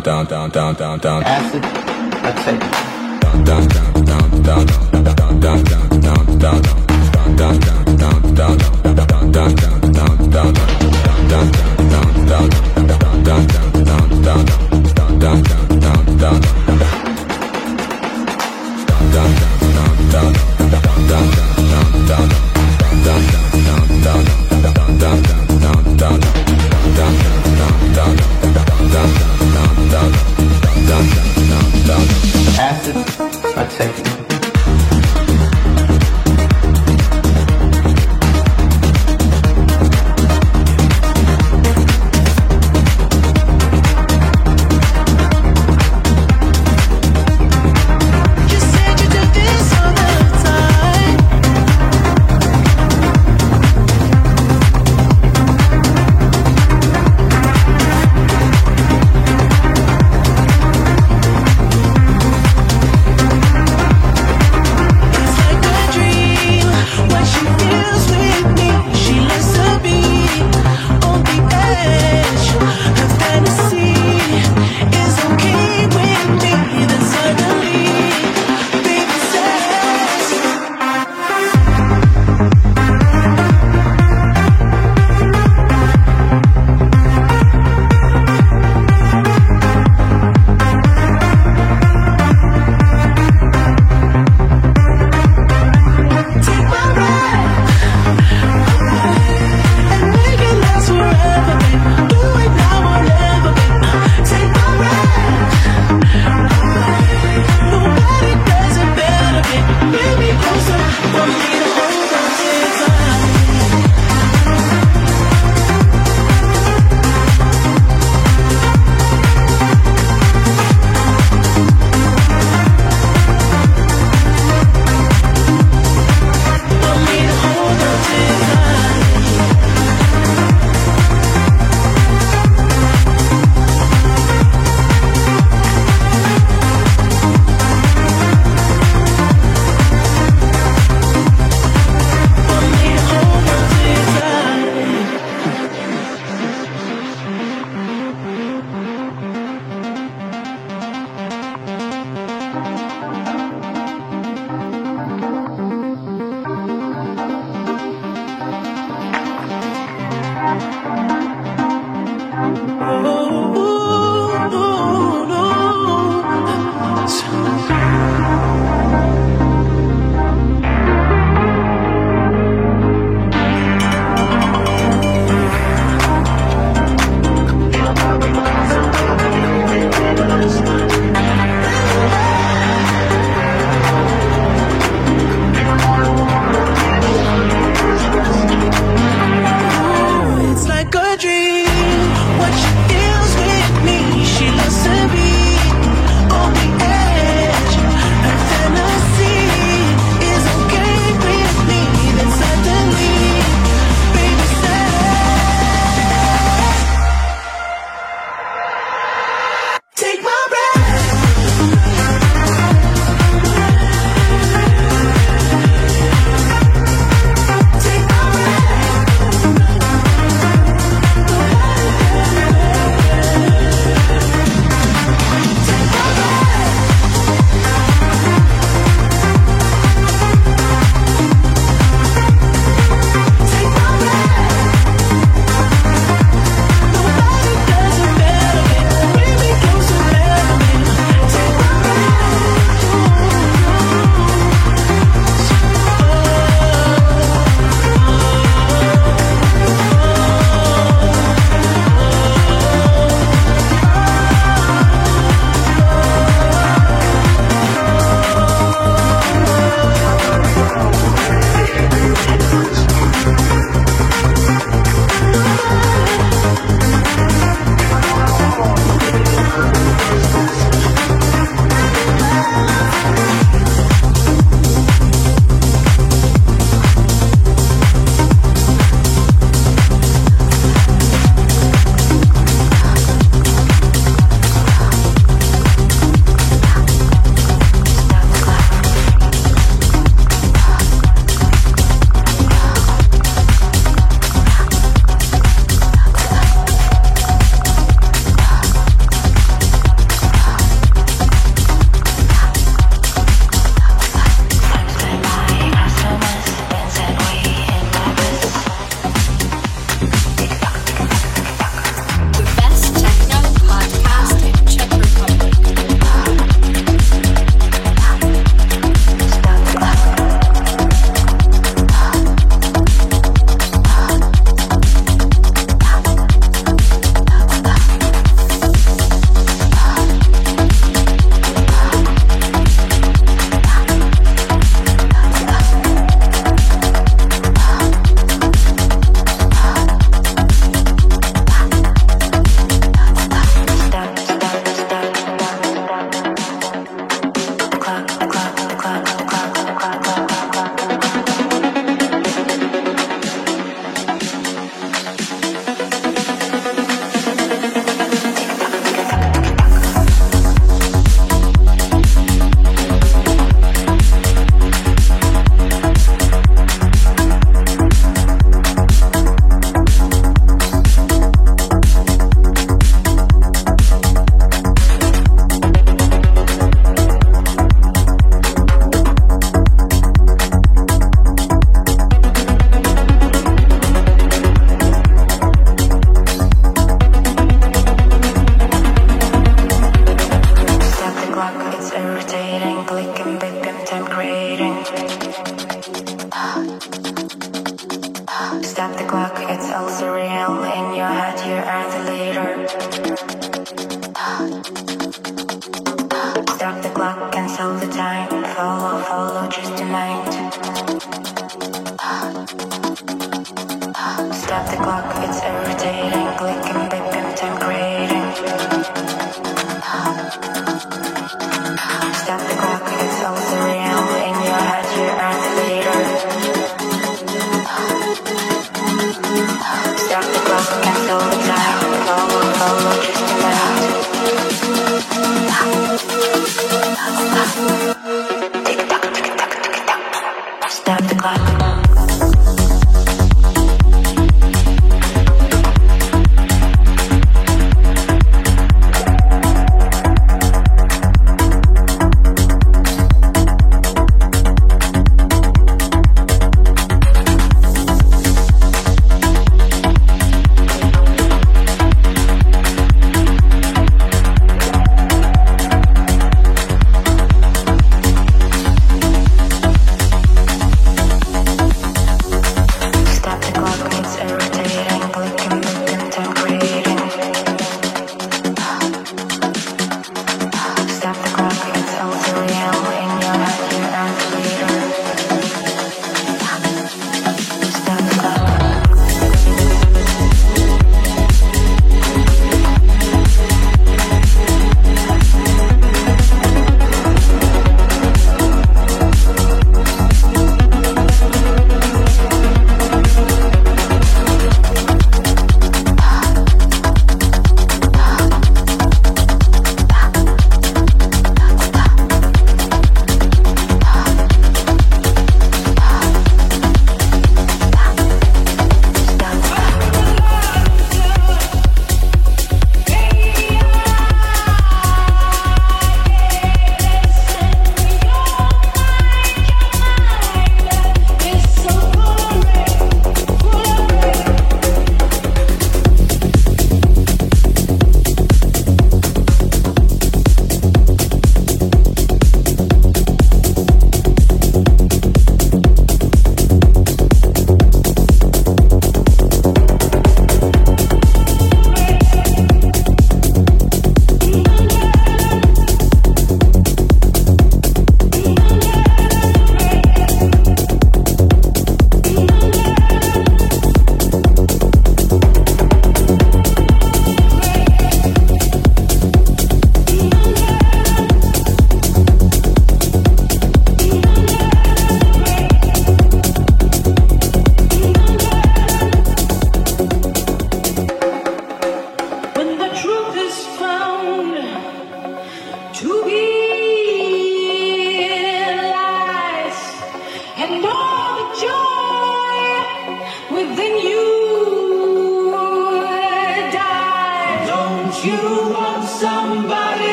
Down down down down down down. Acid,